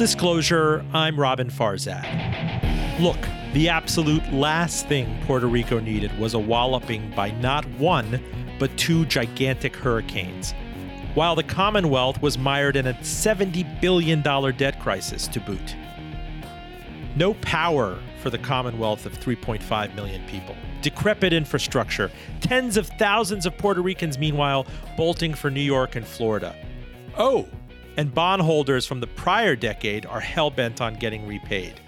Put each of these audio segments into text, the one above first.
Disclosure, I'm Roben Farzad. Look, the absolute last thing Puerto Rico needed was a walloping by not one, but two gigantic hurricanes. While the Commonwealth was mired in a $70 billion debt crisis to boot. No power for the Commonwealth of 3.5 million people. Decrepit infrastructure. Tens of thousands of Puerto Ricans, meanwhile, bolting for New York and Florida. Oh, and bondholders from the prior decade are hell bent on getting repaid.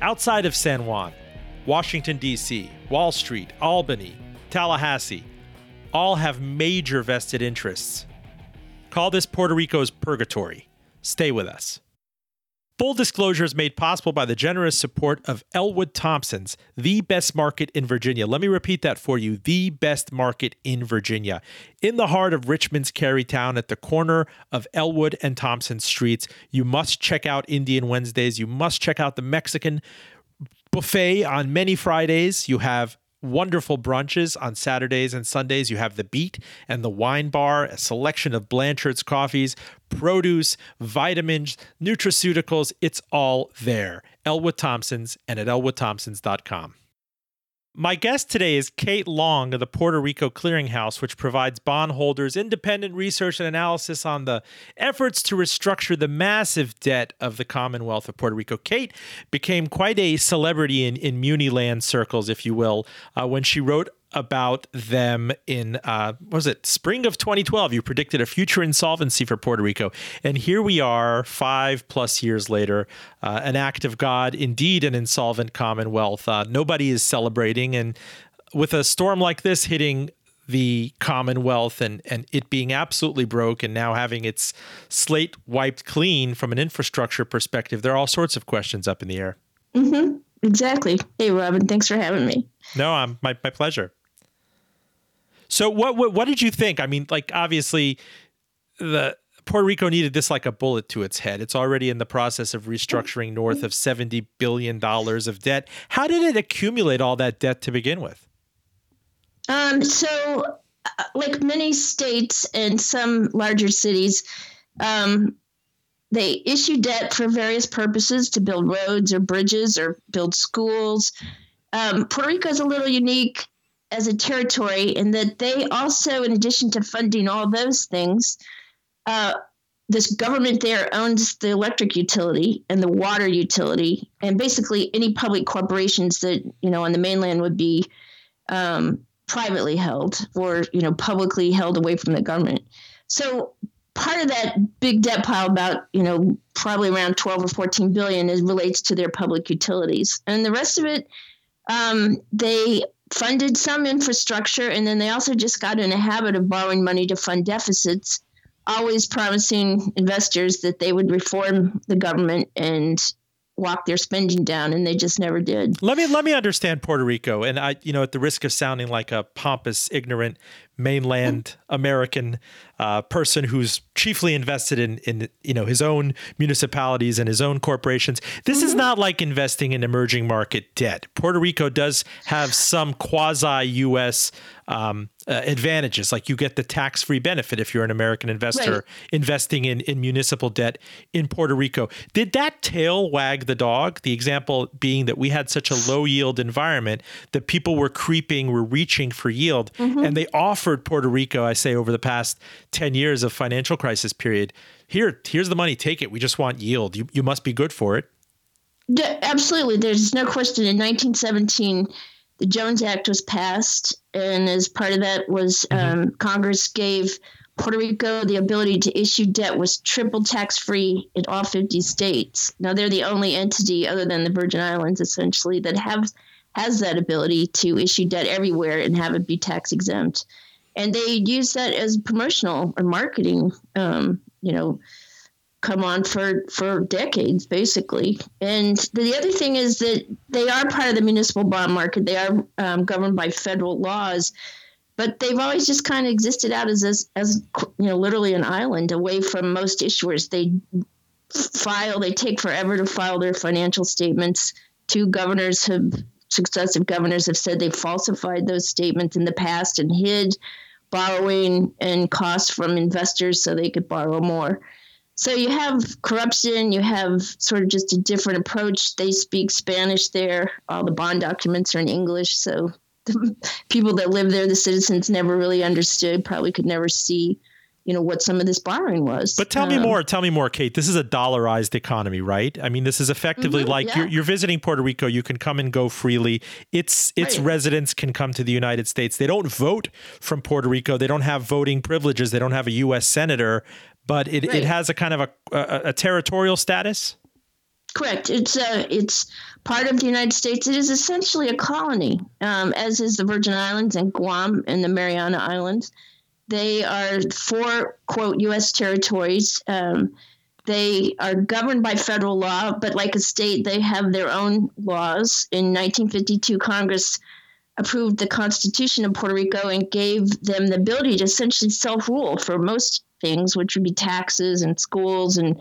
Outside of San Juan, Washington, D.C., Wall Street, Albany, Tallahassee, all have major vested interests. Call this Puerto Rico's purgatory. Stay with us. Full disclosure is made possible by the generous support of Elwood Thompson's, the best market in Virginia. Let me repeat that for you the best market in Virginia. In the heart of Richmond's Carytown, at the corner of Elwood and Thompson Streets, you must check out Indian Wednesdays. You must check out the Mexican buffet on many Fridays. You have wonderful brunches on Saturdays and Sundays. You have the Beat and the Wine Bar, a selection of Blanchard's coffees, produce, vitamins, nutraceuticals. It's all there. Elwood Thompson's and at elwoodthompsons.com. My guest today is Cate Long of the Puerto Rico Clearinghouse, which provides bondholders independent research and analysis on the efforts to restructure the massive debt of the Commonwealth of Puerto Rico. Cate became quite a celebrity in, in Muni land circles, if you will, uh, when she wrote about them in uh, was it? Spring of 2012 you predicted a future insolvency for puerto rico. And here we are five plus years later uh, an act of god indeed an insolvent commonwealth. Uh, nobody is celebrating. And with a storm like this hitting the commonwealth and and it being absolutely broke and now having its slate wiped clean from an infrastructure perspective there are all sorts of questions up in the air. Mm-hmm. exactly. Hey Roben thanks for having me. No, um, my, my pleasure. So what, what what did you think? I mean, like obviously the Puerto Rico needed this like a bullet to its head. It's already in the process of restructuring north of 70 billion dollars of debt. How did it accumulate all that debt to begin with? Um so uh, like many states and some larger cities um they issue debt for various purposes to build roads or bridges or build schools. Um, Puerto Rico is a little unique as a territory, and that they also, in addition to funding all those things, uh, this government there owns the electric utility and the water utility, and basically any public corporations that you know on the mainland would be um, privately held or you know publicly held away from the government. So part of that big debt pile, about you know probably around twelve or fourteen billion, is relates to their public utilities, and the rest of it, um, they funded some infrastructure, and then they also just got in a habit of borrowing money to fund deficits, always promising investors that they would reform the government and walk their spending down and they just never did. Let me let me understand Puerto Rico and I you know at the risk of sounding like a pompous ignorant mainland American uh, person who's chiefly invested in in you know his own municipalities and his own corporations. This mm-hmm. is not like investing in emerging market debt. Puerto Rico does have some quasi U.S. Um, uh, advantages, like you get the tax free benefit if you're an American investor right. investing in in municipal debt in Puerto Rico. Did that tail wag the dog? The example being that we had such a low yield environment that people were creeping, were reaching for yield, mm-hmm. and they offered Puerto Rico, I say, over the past 10 years of financial crisis period. Here, here's the money, take it. We just want yield. You, you must be good for it. Yeah, absolutely. There's no question. In 1917, the Jones Act was passed, and as part of that was mm-hmm. um, Congress gave Puerto Rico the ability to issue debt was triple tax free in all 50 states. Now they're the only entity other than the Virgin Islands essentially that have has that ability to issue debt everywhere and have it be tax exempt and they use that as promotional or marketing um, you know come on for for decades basically. And the other thing is that they are part of the municipal bond market. They are um, governed by federal laws but they've always just kind of existed out as, as as you know literally an island away from most issuers. They file they take forever to file their financial statements. Two governors have successive governors have said they falsified those statements in the past and hid borrowing and costs from investors so they could borrow more. so you have corruption, you have sort of just a different approach. They speak Spanish there. All the bond documents are in English, so the people that live there, the citizens, never really understood. Probably could never see you know what some of this borrowing was. But tell me um, more. Tell me more, Cate. This is a dollarized economy, right? I mean, this is effectively mm-hmm, like yeah. you're, you're, visiting Puerto Rico. You can come and go freely. Its its right. residents can come to the United States. They don't vote from Puerto Rico. They don't have voting privileges. They don't have a U.S. senator, but it, right. it has a kind of a, a, a territorial status. Correct. It's uh, it's part of the United States. It is essentially a colony, um, as is the Virgin Islands and Guam and the Mariana Islands. They are four, quote, U.S. territories. Um, they are governed by federal law, but like a state, they have their own laws. In 1952, Congress approved the Constitution of Puerto Rico and gave them the ability to essentially self rule for most things, which would be taxes and schools and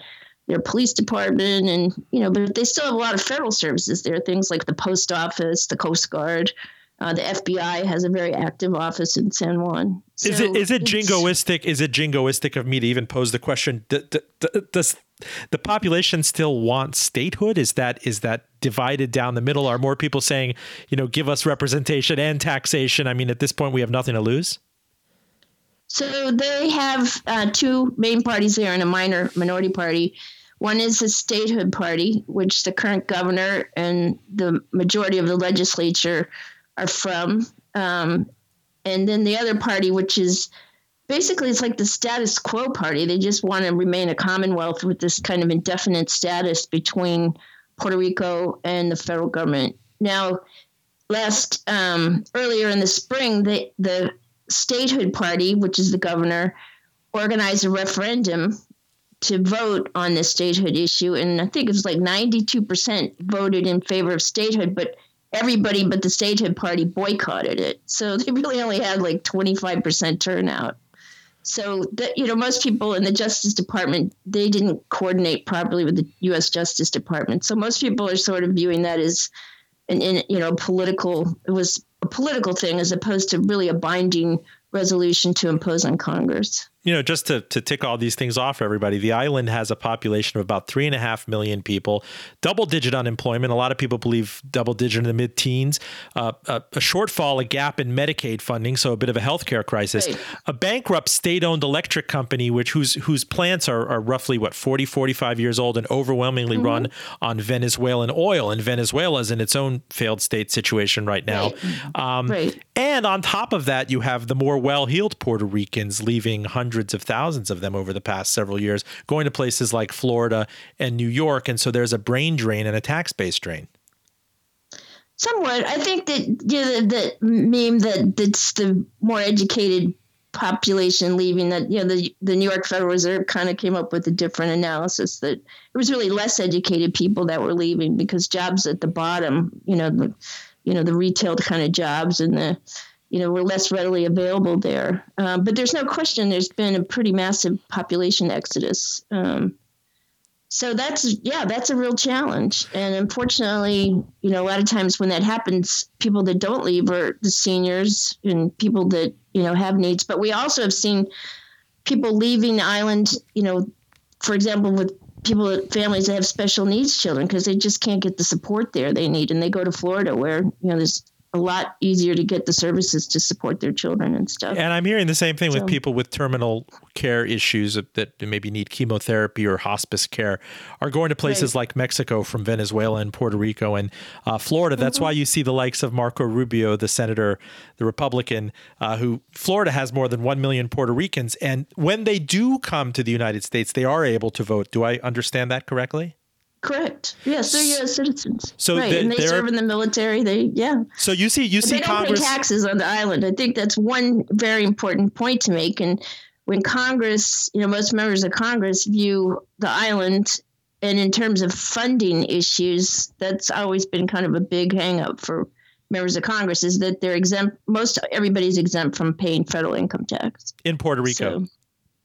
their police department. And, you know, but they still have a lot of federal services there, things like the post office, the Coast Guard. Uh, the FBI has a very active office in San Juan. So is it is it jingoistic? Is it jingoistic of me to even pose the question? Does the population still want statehood? Is that is that divided down the middle? Are more people saying, you know, give us representation and taxation? I mean, at this point, we have nothing to lose. So they have uh, two main parties there and a minor minority party. One is the statehood party, which the current governor and the majority of the legislature are from. Um, and then the other party, which is basically it's like the status quo party. They just want to remain a commonwealth with this kind of indefinite status between Puerto Rico and the federal government. Now, last um, earlier in the spring, the the statehood party, which is the governor, organized a referendum to vote on the statehood issue, and I think it was like ninety two percent voted in favor of statehood, but everybody but the statehood party boycotted it. So they really only had like 25% turnout. So that you know, most people in the Justice Department they didn't coordinate properly with the U.S. Justice Department. So most people are sort of viewing that as an, in, you know, political. It was a political thing as opposed to really a binding resolution to impose on Congress you know, just to, to tick all these things off for everybody, the island has a population of about three and a half million people, double digit unemployment. A lot of people believe double digit in the mid teens, uh, a, a, shortfall, a gap in Medicaid funding, so a bit of a healthcare crisis, right. a bankrupt state owned electric company, which whose whose plants are, are roughly what 40, 45 years old and overwhelmingly mm-hmm. run on Venezuelan oil. And Venezuela is in its own failed state situation right now. Right. Um, right. And on top of that, you have the more well heeled Puerto Ricans leaving hundreds hundreds of thousands of them over the past several years, going to places like Florida and New York. And so there's a brain drain and a tax base drain. Somewhat. I think that you know, the, the meme that that's the more educated population leaving that you know the the New York Federal Reserve kind of came up with a different analysis that it was really less educated people that were leaving because jobs at the bottom, you know, the you know the retail kind of jobs and the you know, were less readily available there. Um, but there's no question there's been a pretty massive population exodus. Um, so that's yeah, that's a real challenge. And unfortunately, you know, a lot of times when that happens, people that don't leave are the seniors and people that you know have needs. But we also have seen people leaving the island. You know, for example, with people families that have special needs children because they just can't get the support there they need and they go to Florida where you know there's a lot easier to get the services to support their children and stuff. And I'm hearing the same thing so, with people with terminal care issues that maybe need chemotherapy or hospice care are going to places right. like Mexico from Venezuela and Puerto Rico and uh, Florida. That's mm-hmm. why you see the likes of Marco Rubio, the senator, the Republican, uh, who Florida has more than 1 million Puerto Ricans. And when they do come to the United States, they are able to vote. Do I understand that correctly? Correct. Yes, they're U.S. citizens. So right, they, and they serve in the military. They yeah. So you see, you but see they Congress don't pay taxes on the island. I think that's one very important point to make. And when Congress, you know, most members of Congress view the island, and in terms of funding issues, that's always been kind of a big hangup for members of Congress is that they're exempt. Most everybody's exempt from paying federal income tax in Puerto Rico. So,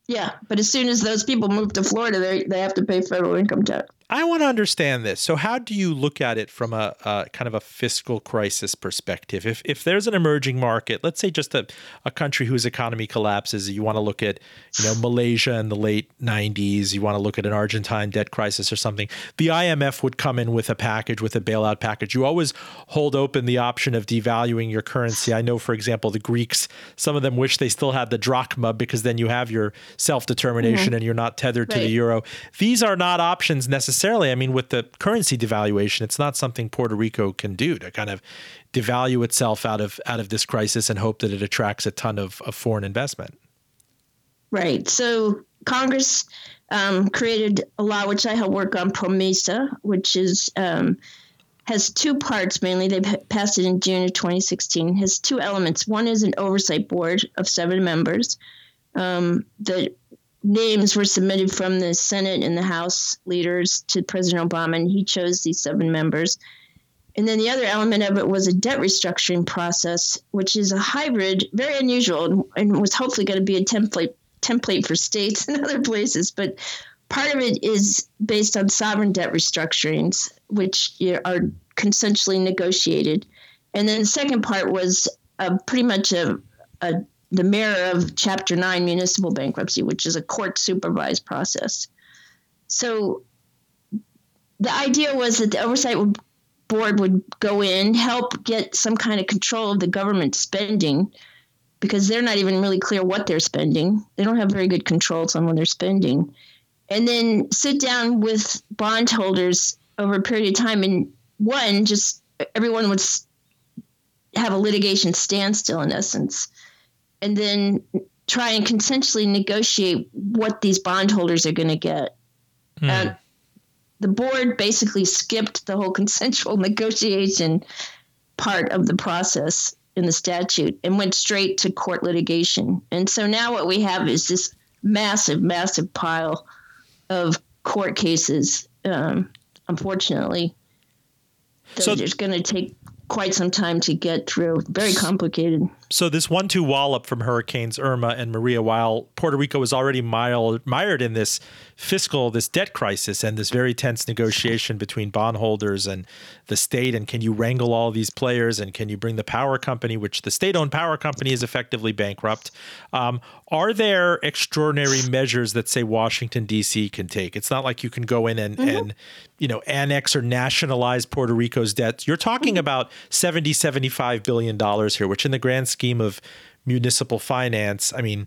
yeah, but as soon as those people move to Florida, they they have to pay federal income tax. I want to understand this. So, how do you look at it from a, a, kind of a fiscal crisis perspective? If, if there's an emerging market, let's say just a, a country whose economy collapses, you want to look at, you know, Malaysia in the late 90s, you want to look at an Argentine debt crisis or something, the IMF would come in with a package, with a bailout package. You always hold open the option of devaluing your currency. I know, for example, the Greeks, some of them wish they still had the drachma because then you have your self determination mm-hmm. and you're not tethered right. to the euro. These are not options necessarily. I mean, with the currency devaluation, it's not something Puerto Rico can do to kind of devalue itself out of out of this crisis and hope that it attracts a ton of, of foreign investment. Right. So Congress um, created a law which I helped work on, PROMESA, which is um, has two parts mainly. They passed it in June of 2016. Has two elements. One is an oversight board of seven members. Um, the names were submitted from the Senate and the House leaders to President Obama, and he chose these seven members. And then the other element of it was a debt restructuring process, which is a hybrid, very unusual, and was hopefully going to be a template template for states and other places. But part of it is based on sovereign debt restructurings, which are consensually negotiated. And then the second part was uh, pretty much a, a the mirror of Chapter 9 municipal bankruptcy, which is a court supervised process. So the idea was that the oversight board would go in, help get some kind of control of the government spending, because they're not even really clear what they're spending. They don't have very good controls on what they're spending. And then sit down with bondholders over a period of time and one, just everyone would have a litigation standstill in essence and then try and consensually negotiate what these bondholders are going to get. Hmm. Uh, the board basically skipped the whole consensual negotiation part of the process in the statute and went straight to court litigation. And so now what we have is this massive, massive pile of court cases. Um, unfortunately, so it's going to take quite some time to get through. Very complicated. So this one-two wallop from Hurricanes Irma and Maria, while Puerto Rico was already mired, mired in this fiscal, this debt crisis, and this very tense negotiation between bondholders and the state, and can you wrangle all these players, and can you bring the power company, which the state-owned power company is effectively bankrupt? Um, are there extraordinary measures that say Washington D.C. can take? It's not like you can go in and, mm-hmm. and you know annex or nationalize Puerto Rico's debts. You're talking mm-hmm. about 70, 75 billion dollars here, which in the grand scheme of municipal finance, I mean,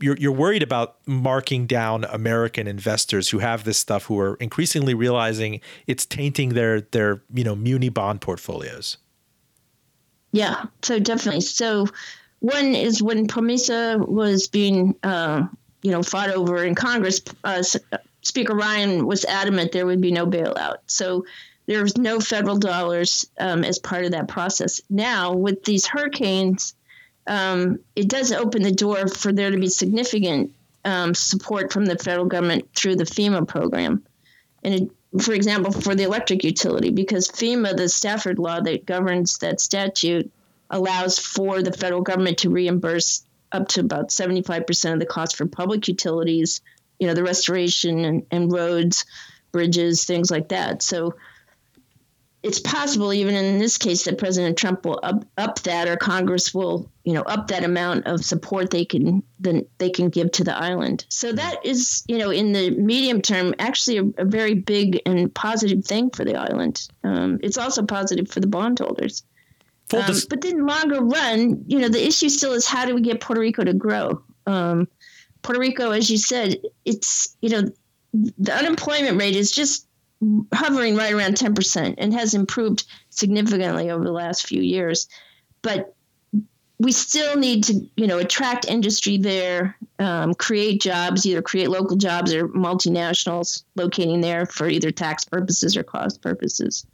you're you're worried about marking down American investors who have this stuff who are increasingly realizing it's tainting their their you know muni bond portfolios. Yeah, so definitely. So one is when PROMESA was being uh, you know fought over in Congress. Uh, Speaker Ryan was adamant there would be no bailout. So there was no federal dollars um, as part of that process. Now, with these hurricanes, um, it does open the door for there to be significant um, support from the federal government through the FEMA program. And it, for example, for the electric utility, because FEMA, the Stafford law that governs that statute, allows for the federal government to reimburse up to about 75% of the cost for public utilities, you know, the restoration and, and roads, bridges, things like that. So it's possible, even in this case, that President Trump will up, up that, or Congress will, you know, up that amount of support they can then they can give to the island. So that is, you know, in the medium term, actually a, a very big and positive thing for the island. Um, it's also positive for the bondholders. Um, dis- but then longer run, you know, the issue still is how do we get Puerto Rico to grow? Um, Puerto Rico, as you said, it's you know, the unemployment rate is just hovering right around 10% and has improved significantly over the last few years. But we still need to, you know, attract industry there, um, create jobs, either create local jobs or multinationals locating there for either tax purposes or cost purposes.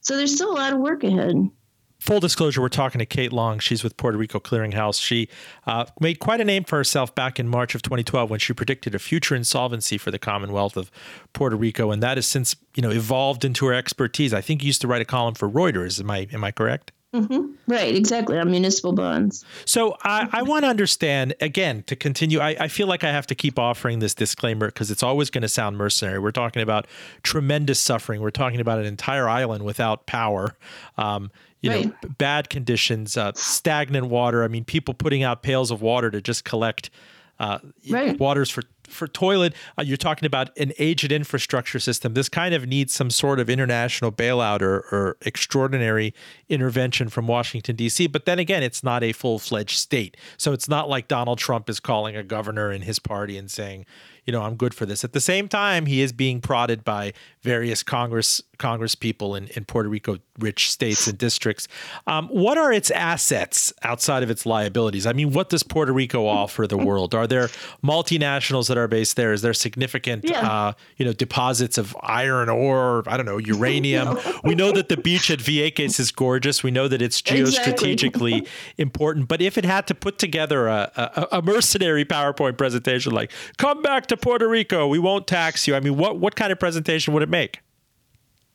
So there's still a lot of work ahead full disclosure, we're talking to Cate Long. She's with Puerto Rico Clearinghouse. She uh, made quite a name for herself back in March of 2012 when she predicted a future insolvency for the Commonwealth of Puerto Rico, and that has since you know evolved into her expertise. I think you used to write a column for Reuters. Am I am I correct? Mm-hmm. Right, exactly, on municipal bonds. So I, I want to understand, again, to continue, I, I feel like I have to keep offering this disclaimer because it's always going to sound mercenary. We're talking about tremendous suffering. We're talking about an entire island without power. Um, you right. know, bad conditions, uh, stagnant water. I mean, people putting out pails of water to just collect uh, right. waters for for toilet, uh, you're talking about an aged infrastructure system. This kind of needs some sort of international bailout or, or extraordinary intervention from Washington, D.C. But then again, it's not a full fledged state. So it's not like Donald Trump is calling a governor in his party and saying, you know, I'm good for this. At the same time, he is being prodded by various Congress Congress people in, in Puerto Rico rich states and districts. Um, what are its assets outside of its liabilities? I mean, what does Puerto Rico offer the world? Are there multinationals that are based there? Is there significant, yeah. uh, you know, deposits of iron ore? I don't know, uranium. we know that the beach at Vieques is gorgeous. We know that it's geostrategically exactly. important. But if it had to put together a, a, a mercenary PowerPoint presentation like "Come back to Puerto Rico, we won't tax you," I mean, what what kind of presentation would it make?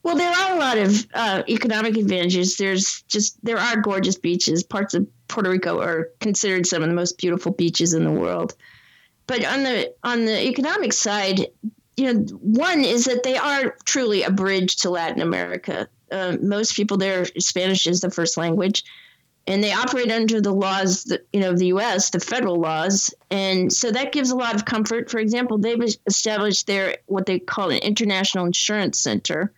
Well, there are a lot of uh, economic advantages. There's just there are gorgeous beaches. Parts of Puerto Rico are considered some of the most beautiful beaches in the world. But on the on the economic side, you know, one is that they are truly a bridge to Latin America. Uh, most people there, Spanish is the first language, and they operate under the laws, that, you know, of the U.S., the federal laws, and so that gives a lot of comfort. For example, they've established their what they call an international insurance center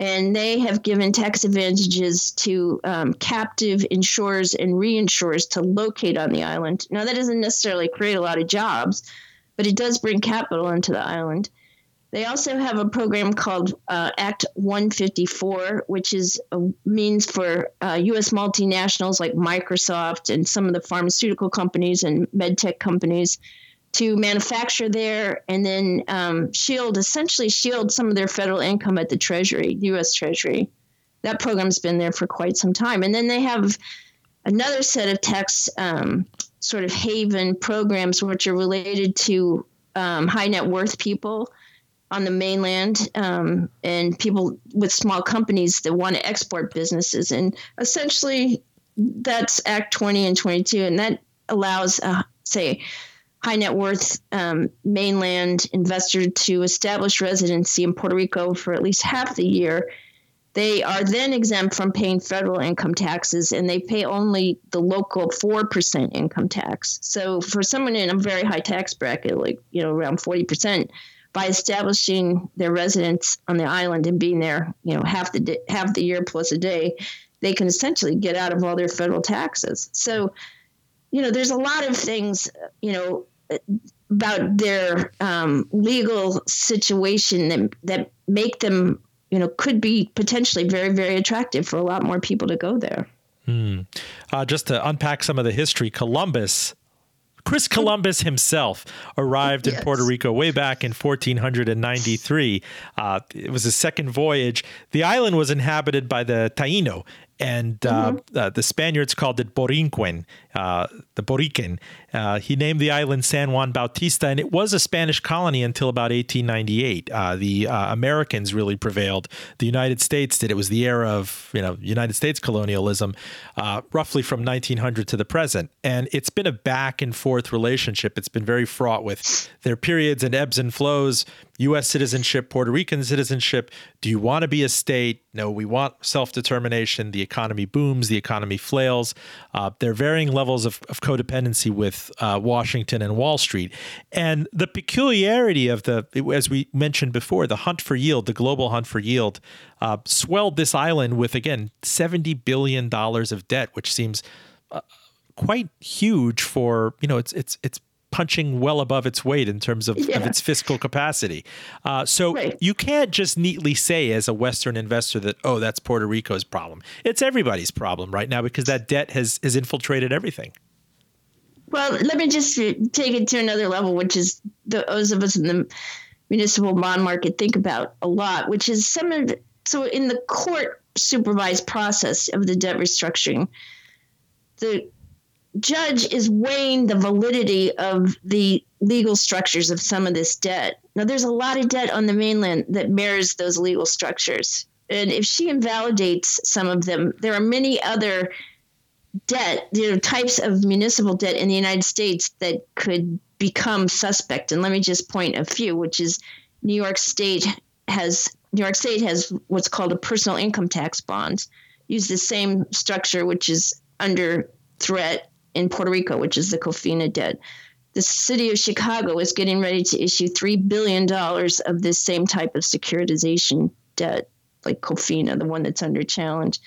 and they have given tax advantages to um, captive insurers and reinsurers to locate on the island. Now, that doesn't necessarily create a lot of jobs, but it does bring capital into the island. They also have a program called uh, Act 154, which is a means for uh, U.S. multinationals like Microsoft and some of the pharmaceutical companies and medtech companies to manufacture there and then um, shield, essentially shield some of their federal income at the Treasury, U.S. Treasury. That program's been there for quite some time. And then they have another set of tax um, sort of haven programs which are related to um, high net worth people on the mainland um, and people with small companies that want to export businesses. And essentially, that's Act 20 and 22, and that allows, uh, say, high net worth um, mainland investor to establish residency in Puerto Rico for at least half the year, they are then exempt from paying federal income taxes and they pay only the local 4% income tax. So for someone in a very high tax bracket, like, you know, around 40%, by establishing their residence on the island and being there, you know, half the half the year plus a day, they can essentially get out of all their federal taxes. So you know, there's a lot of things, you know, about their um, legal situation that that make them, you know, could be potentially very, very attractive for a lot more people to go there. Hmm. Uh, just to unpack some of the history, Columbus Chris Columbus himself arrived yes. in Puerto Rico way back in 1493. Uh, it was his second voyage. The island was inhabited by the Taino, and uh, mm-hmm. uh, the Spaniards called it Borinquen, uh, the Boriquen. Uh, he named the island San Juan Bautista, and it was a Spanish colony until about 1898. Uh, the uh, Americans really prevailed. The United States did. It was the era of you know United States colonialism, roughly from 1900 to the present, and it's been a back and forth relationship. It's been very fraught with their periods and ebbs and flows. U.S. citizenship, Puerto Rican citizenship. Do you want to be a state? No, we want self determination. The economy booms, the economy flails. Uh, there are varying levels of, of codependency with uh, Washington and Wall Street. And the peculiarity of the, as we mentioned before, the hunt for yield, the global hunt for yield, uh, swelled this island with, again, $70 billion of debt, which seems uh, quite huge for, you know, it's, it's, it's, punching well above its weight in terms of, yeah. of its fiscal capacity. Uh, so right. you can't just neatly say as a Western investor that, oh, that's Puerto Rico's problem. It's everybody's problem right now because that debt has, has infiltrated everything. Well, let me just take it to another level, which is those of us in the municipal bond market think about a lot, which is some of the, so in the court supervised process of the debt restructuring, the judge is weighing the validity of the legal structures of some of this debt. Now, there's a lot of debt on the mainland that mirrors those legal structures. And if she invalidates some of them, there are many other debt, you know, types of municipal debt in the United States that could become suspect. And let me just point a few, which is New York State has New York State has what's called a personal income tax bond. Use the same structure, which is under threat in Puerto Rico, which is the COFINA debt. The city of Chicago is getting ready to issue $3 billion of this same type of securitization debt, like COFINA, the one that's under challenge.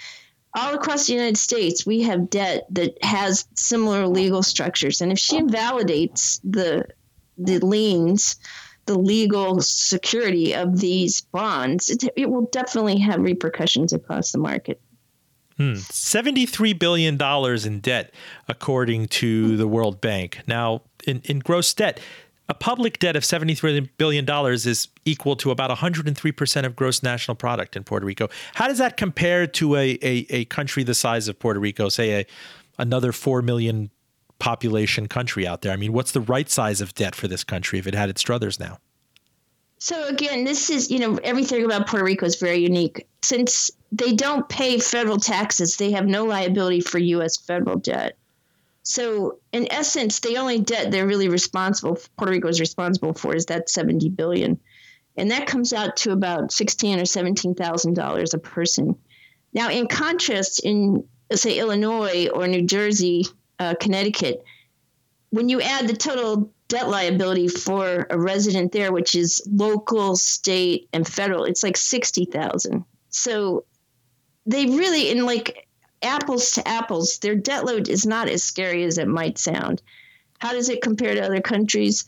All across the United States, we have debt that has similar legal structures. And if she invalidates the, the liens, the legal security of these bonds, it, it will definitely have repercussions across the market. Hmm. $73 billion in debt, according to the World Bank. Now, in, in gross debt, a public debt of $73 billion is equal to about 103% of gross national product in Puerto Rico. How does that compare to a, a, a country the size of Puerto Rico, say a, another 4 million population country out there? I mean, what's the right size of debt for this country if it had its druthers now? So again, this is, you know, everything about Puerto Rico is very unique. Since they don't pay federal taxes, they have no liability for U.S. federal debt. So in essence, the only debt they're really responsible, Puerto Rico is responsible for, is that seventy billion, and that comes out to about sixteen or seventeen thousand dollars a person. Now, in contrast, in say Illinois or New Jersey, uh, Connecticut, when you add the total debt liability for a resident there, which is local, state, and federal, it's like sixty thousand. So they really, in like apples to apples, their debt load is not as scary as it might sound. How does it compare to other countries?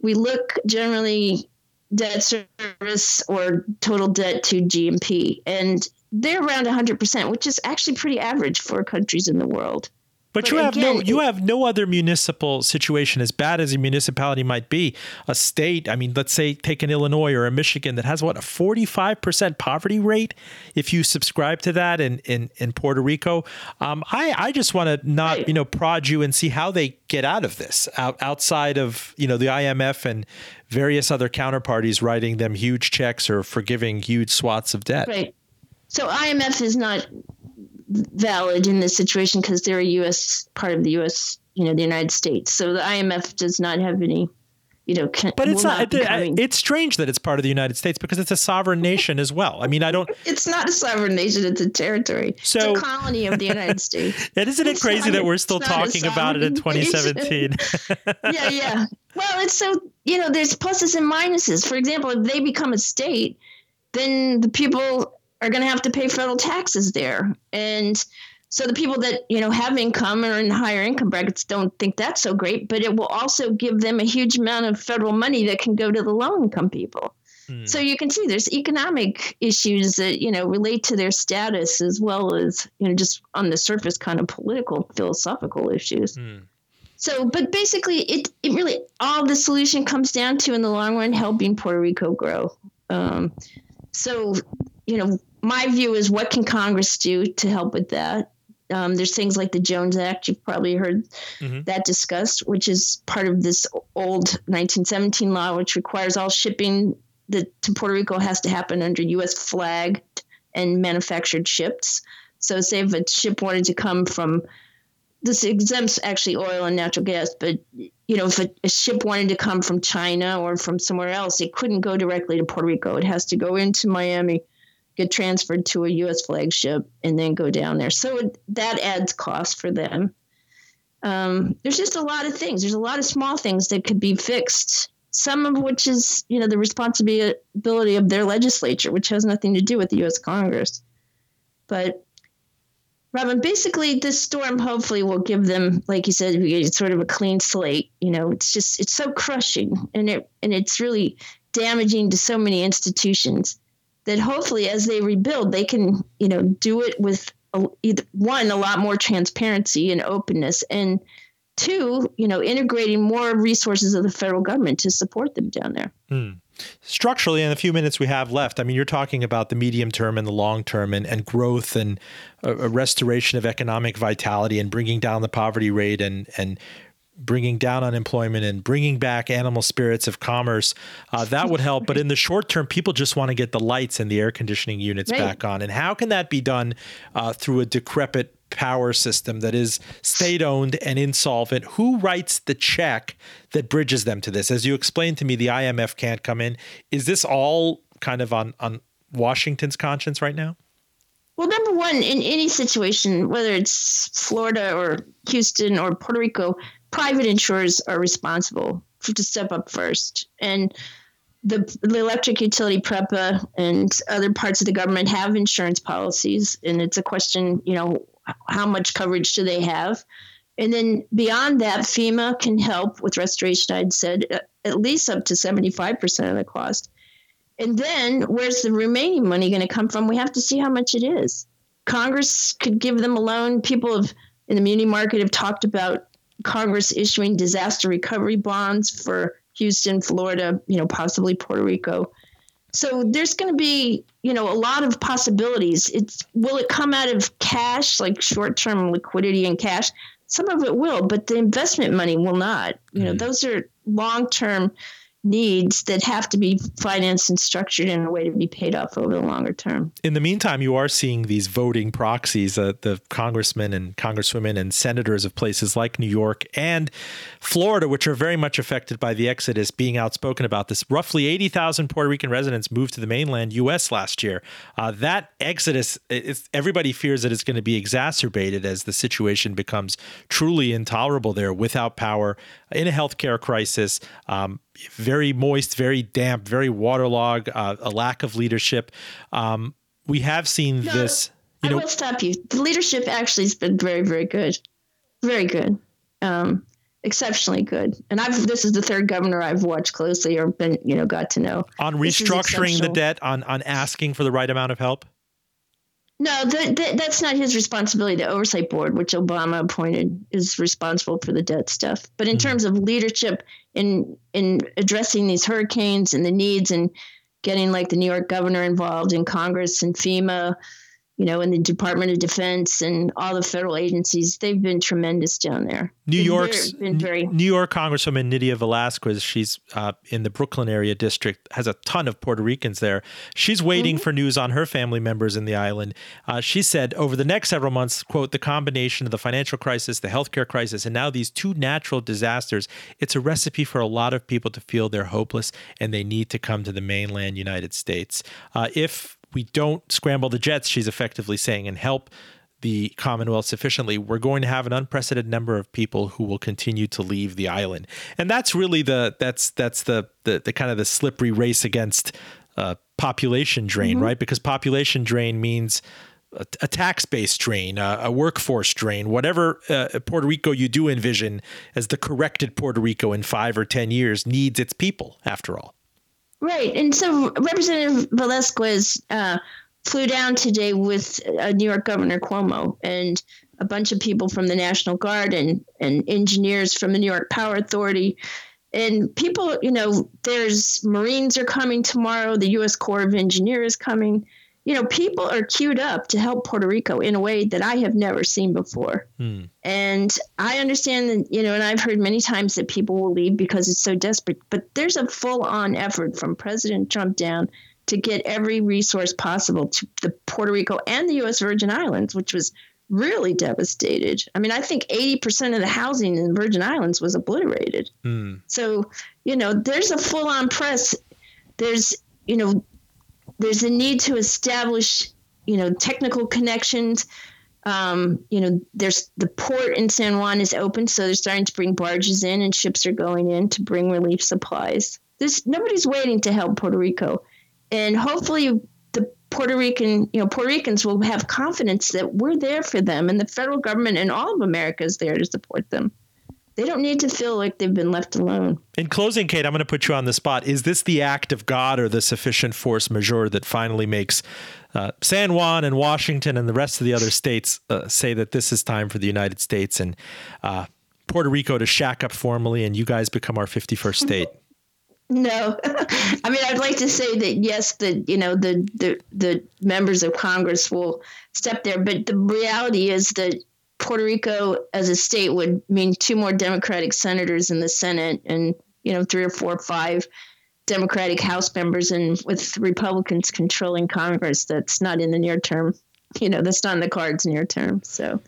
We look generally debt service or total debt to GNP, and they're around 100%, which is actually pretty average for countries in the world. But, but you have again, no you have no other municipal situation as bad as a municipality might be. A state, I mean, let's say take an Illinois or a Michigan that has what a 45% poverty rate if you subscribe to that in in, in Puerto Rico. Um, I I just want to not, right. you know, prod you and see how they get out of this out, outside of, you know, the IMF and various other counterparties writing them huge checks or forgiving huge swaths of debt. Right. So IMF is not valid in this situation because they're a U.S. part of the U.S. You know, the United States. So the IMF does not have any. You know, can, but it's not. not it's strange that it's part of the United States because it's a sovereign nation as well. I mean, I don't. It's not a sovereign nation; it's a territory. So, it's a colony of the United States. and isn't it crazy that we're still talking about it in 2017? yeah, yeah. Well, it's so you know, there's pluses and minuses. For example, if they become a state, then the people are going to have to pay federal taxes there. And so the people that, you know, have income or in higher income brackets don't think that's so great, but it will also give them a huge amount of federal money that can go to the low income people. Hmm. So you can see there's economic issues that, you know, relate to their status as well as, you know, just on the surface kind of political, philosophical issues. Hmm. So, but basically, it, it really all the solution comes down to in the long run helping Puerto Rico grow. Um, so you know, my view is what can Congress do to help with that? Um, there's things like the Jones Act, you've probably heard mm-hmm. that discussed, which is part of this old 1917 law, which requires all shipping that to Puerto Rico has to happen under U.S. flagged and manufactured ships. So, say if a ship wanted to come from this exempts actually oil and natural gas, but you know, if a, a, ship wanted to come from China or from somewhere else, it couldn't go directly to Puerto Rico. It has to go into Miami get transferred to a U.S. flagship and then go down there. So it, that adds cost for them. Um, there's just a lot of things. There's a lot of small things that could be fixed. Some of which is, you know, the responsibility of their legislature, which has nothing to do with the U.S. Congress. But Roben, basically, this storm hopefully will give them, like you said, sort of a clean slate. You know, it's just it's so crushing, and it and it's really damaging to so many institutions that hopefully as they rebuild, they can, you know, do it with a, one, a lot more transparency and openness, and two, you know, integrating more resources of the federal government to support them down there. Mm. Structurally, in the few minutes we have left, I mean, you're talking about the medium term and the long term and, and growth and a, a restoration of economic vitality and bringing down the poverty rate and, and bringing down unemployment and bringing back animal spirits of commerce, uh, that would help. But in the short term, people just want to get the lights and the air conditioning units right. back on. And how can that be done uh, through a decrepit power system that is state owned and insolvent? Who writes the check that bridges them to this? As you explained to me, the IMF can't come in. Is this all kind of on, on Washington's conscience right now? Well, number one, in any situation, whether it's Florida or Houston or Puerto Rico, private insurers are responsible for, to step up first. And the, the electric utility PREPA and other parts of the government have insurance policies, and it's a question, you know, how much coverage do they have? And then beyond that, FEMA can help with restoration. I'd said uh, at least up to 75% of the cost. And then where's the remaining money going to come from? We have to see how much it is. Congress could give them a loan. People have, in the muni market have talked about Congress issuing disaster recovery bonds for Houston, Florida, you know, possibly Puerto Rico. So there's going to be, you know, a lot of possibilities. It's will it come out of cash, like short-term liquidity and cash? Some of it will, but the investment money will not. You know, mm-hmm. those are long-term needs that have to be financed and structured in a way to be paid off over the longer term. In the meantime, you are seeing these voting proxies, uh, the congressmen and congresswomen and senators of places like New York and Florida, which are very much affected by the exodus, being outspoken about this. Roughly 80,000 Puerto Rican residents moved to the mainland U.S. last year. Uh, that exodus, everybody fears that it's going to be exacerbated as the situation becomes truly intolerable there without power in a healthcare crisis. Um, very moist, very damp, very waterlogged, uh, a lack of leadership. Um, we have seen no, this. You I know, will stop you. The leadership actually has been very, very good, very good, um, exceptionally good. And I've this is the third governor I've watched closely or been, you know, got to know on restructuring the debt, on on asking for the right amount of help. No, that's not his responsibility. The oversight board, which Obama appointed, is responsible for the debt stuff. But in mm-hmm. terms of leadership in in addressing these hurricanes and the needs and getting like the New York governor involved in Congress and FEMA, you know, in the Department of Defense and all the federal agencies, they've been tremendous down there. New York's been very New York Congresswoman Nydia Velázquez, she's uh, in the Brooklyn area district, has a ton of Puerto Ricans there. She's waiting mm-hmm. for news on her family members in the island. Uh, she said over the next several months, quote, the combination of the financial crisis, the healthcare crisis, and now these two natural disasters, it's a recipe for a lot of people to feel they're hopeless and they need to come to the mainland United States. Uh, if we don't scramble the jets, she's effectively saying, and help the Commonwealth sufficiently, we're going to have an unprecedented number of people who will continue to leave the island, and that's really the that's that's the the, the kind of the slippery race against uh, population drain, mm-hmm. right? Because population drain means a, a tax-based drain, a, a, workforce drain, whatever uh, Puerto Rico you do envision as the corrected Puerto Rico in five or ten years needs its people, after all. Right. And so Representative Velázquez uh, flew down today with uh, New York Governor Cuomo and a bunch of people from the National Guard and, and engineers from the New York Power Authority. And people, you know, there's Marines are coming tomorrow, the U.S. Corps of Engineers coming you know, people are queued up to help Puerto Rico in a way that I have never seen before. Hmm. And I understand that, you know, and I've heard many times that people will leave because it's so desperate, but there's a full on effort from President Trump down to get every resource possible to the Puerto Rico and the U.S. Virgin Islands, which was really devastated. I mean, I think 80% of the housing in the Virgin Islands was obliterated. Hmm. So, you know, there's a full on press. There's, you know, there's a need to establish, you know, technical connections. Um, you know, there's the port in San Juan is open, so they're starting to bring barges in, and ships are going in to bring relief supplies. There's nobody's waiting to help Puerto Rico, and hopefully the Puerto Rican, you know, Puerto Ricans will have confidence that we're there for them, and the federal government and all of America is there to support them they don't need to feel like they've been left alone. In closing, Cate, I'm going to put you on the spot. Is this the act of God or the sufficient force majeure that finally makes uh, San Juan and Washington and the rest of the other states uh, say that this is time for the United States and uh, Puerto Rico to shack up formally and you guys become our 51st state? No, I mean I'd like to say that yes, the you know the the the members of Congress will step there, but the reality is that Puerto Rico as a state would mean two more Democratic senators in the Senate and, you know, three or four or five Democratic House members and with Republicans controlling Congress. That's not in the near term. You know, that's not in the cards near term. So,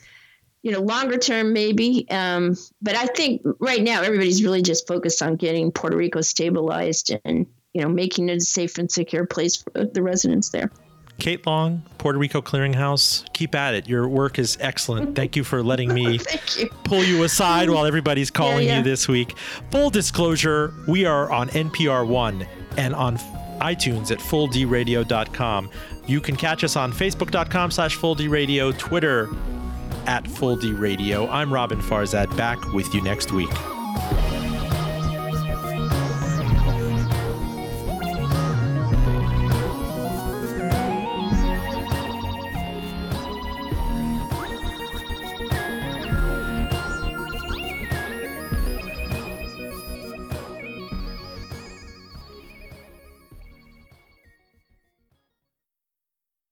you know, longer term maybe. Um, but I think right now everybody's really just focused on getting Puerto Rico stabilized and, you know, making it a safe and secure place for the residents there. Cate Long, Puerto Rico Clearinghouse, keep at it. Your work is excellent. Thank you for letting me you. pull you aside while everybody's calling yeah, yeah. you this week. Full disclosure, we are on NPR One and on iTunes at fulldradio.com. You can catch us on facebook.com slash fulldradio, Twitter at fulldradio. I'm Roben Farzad, back with you next week.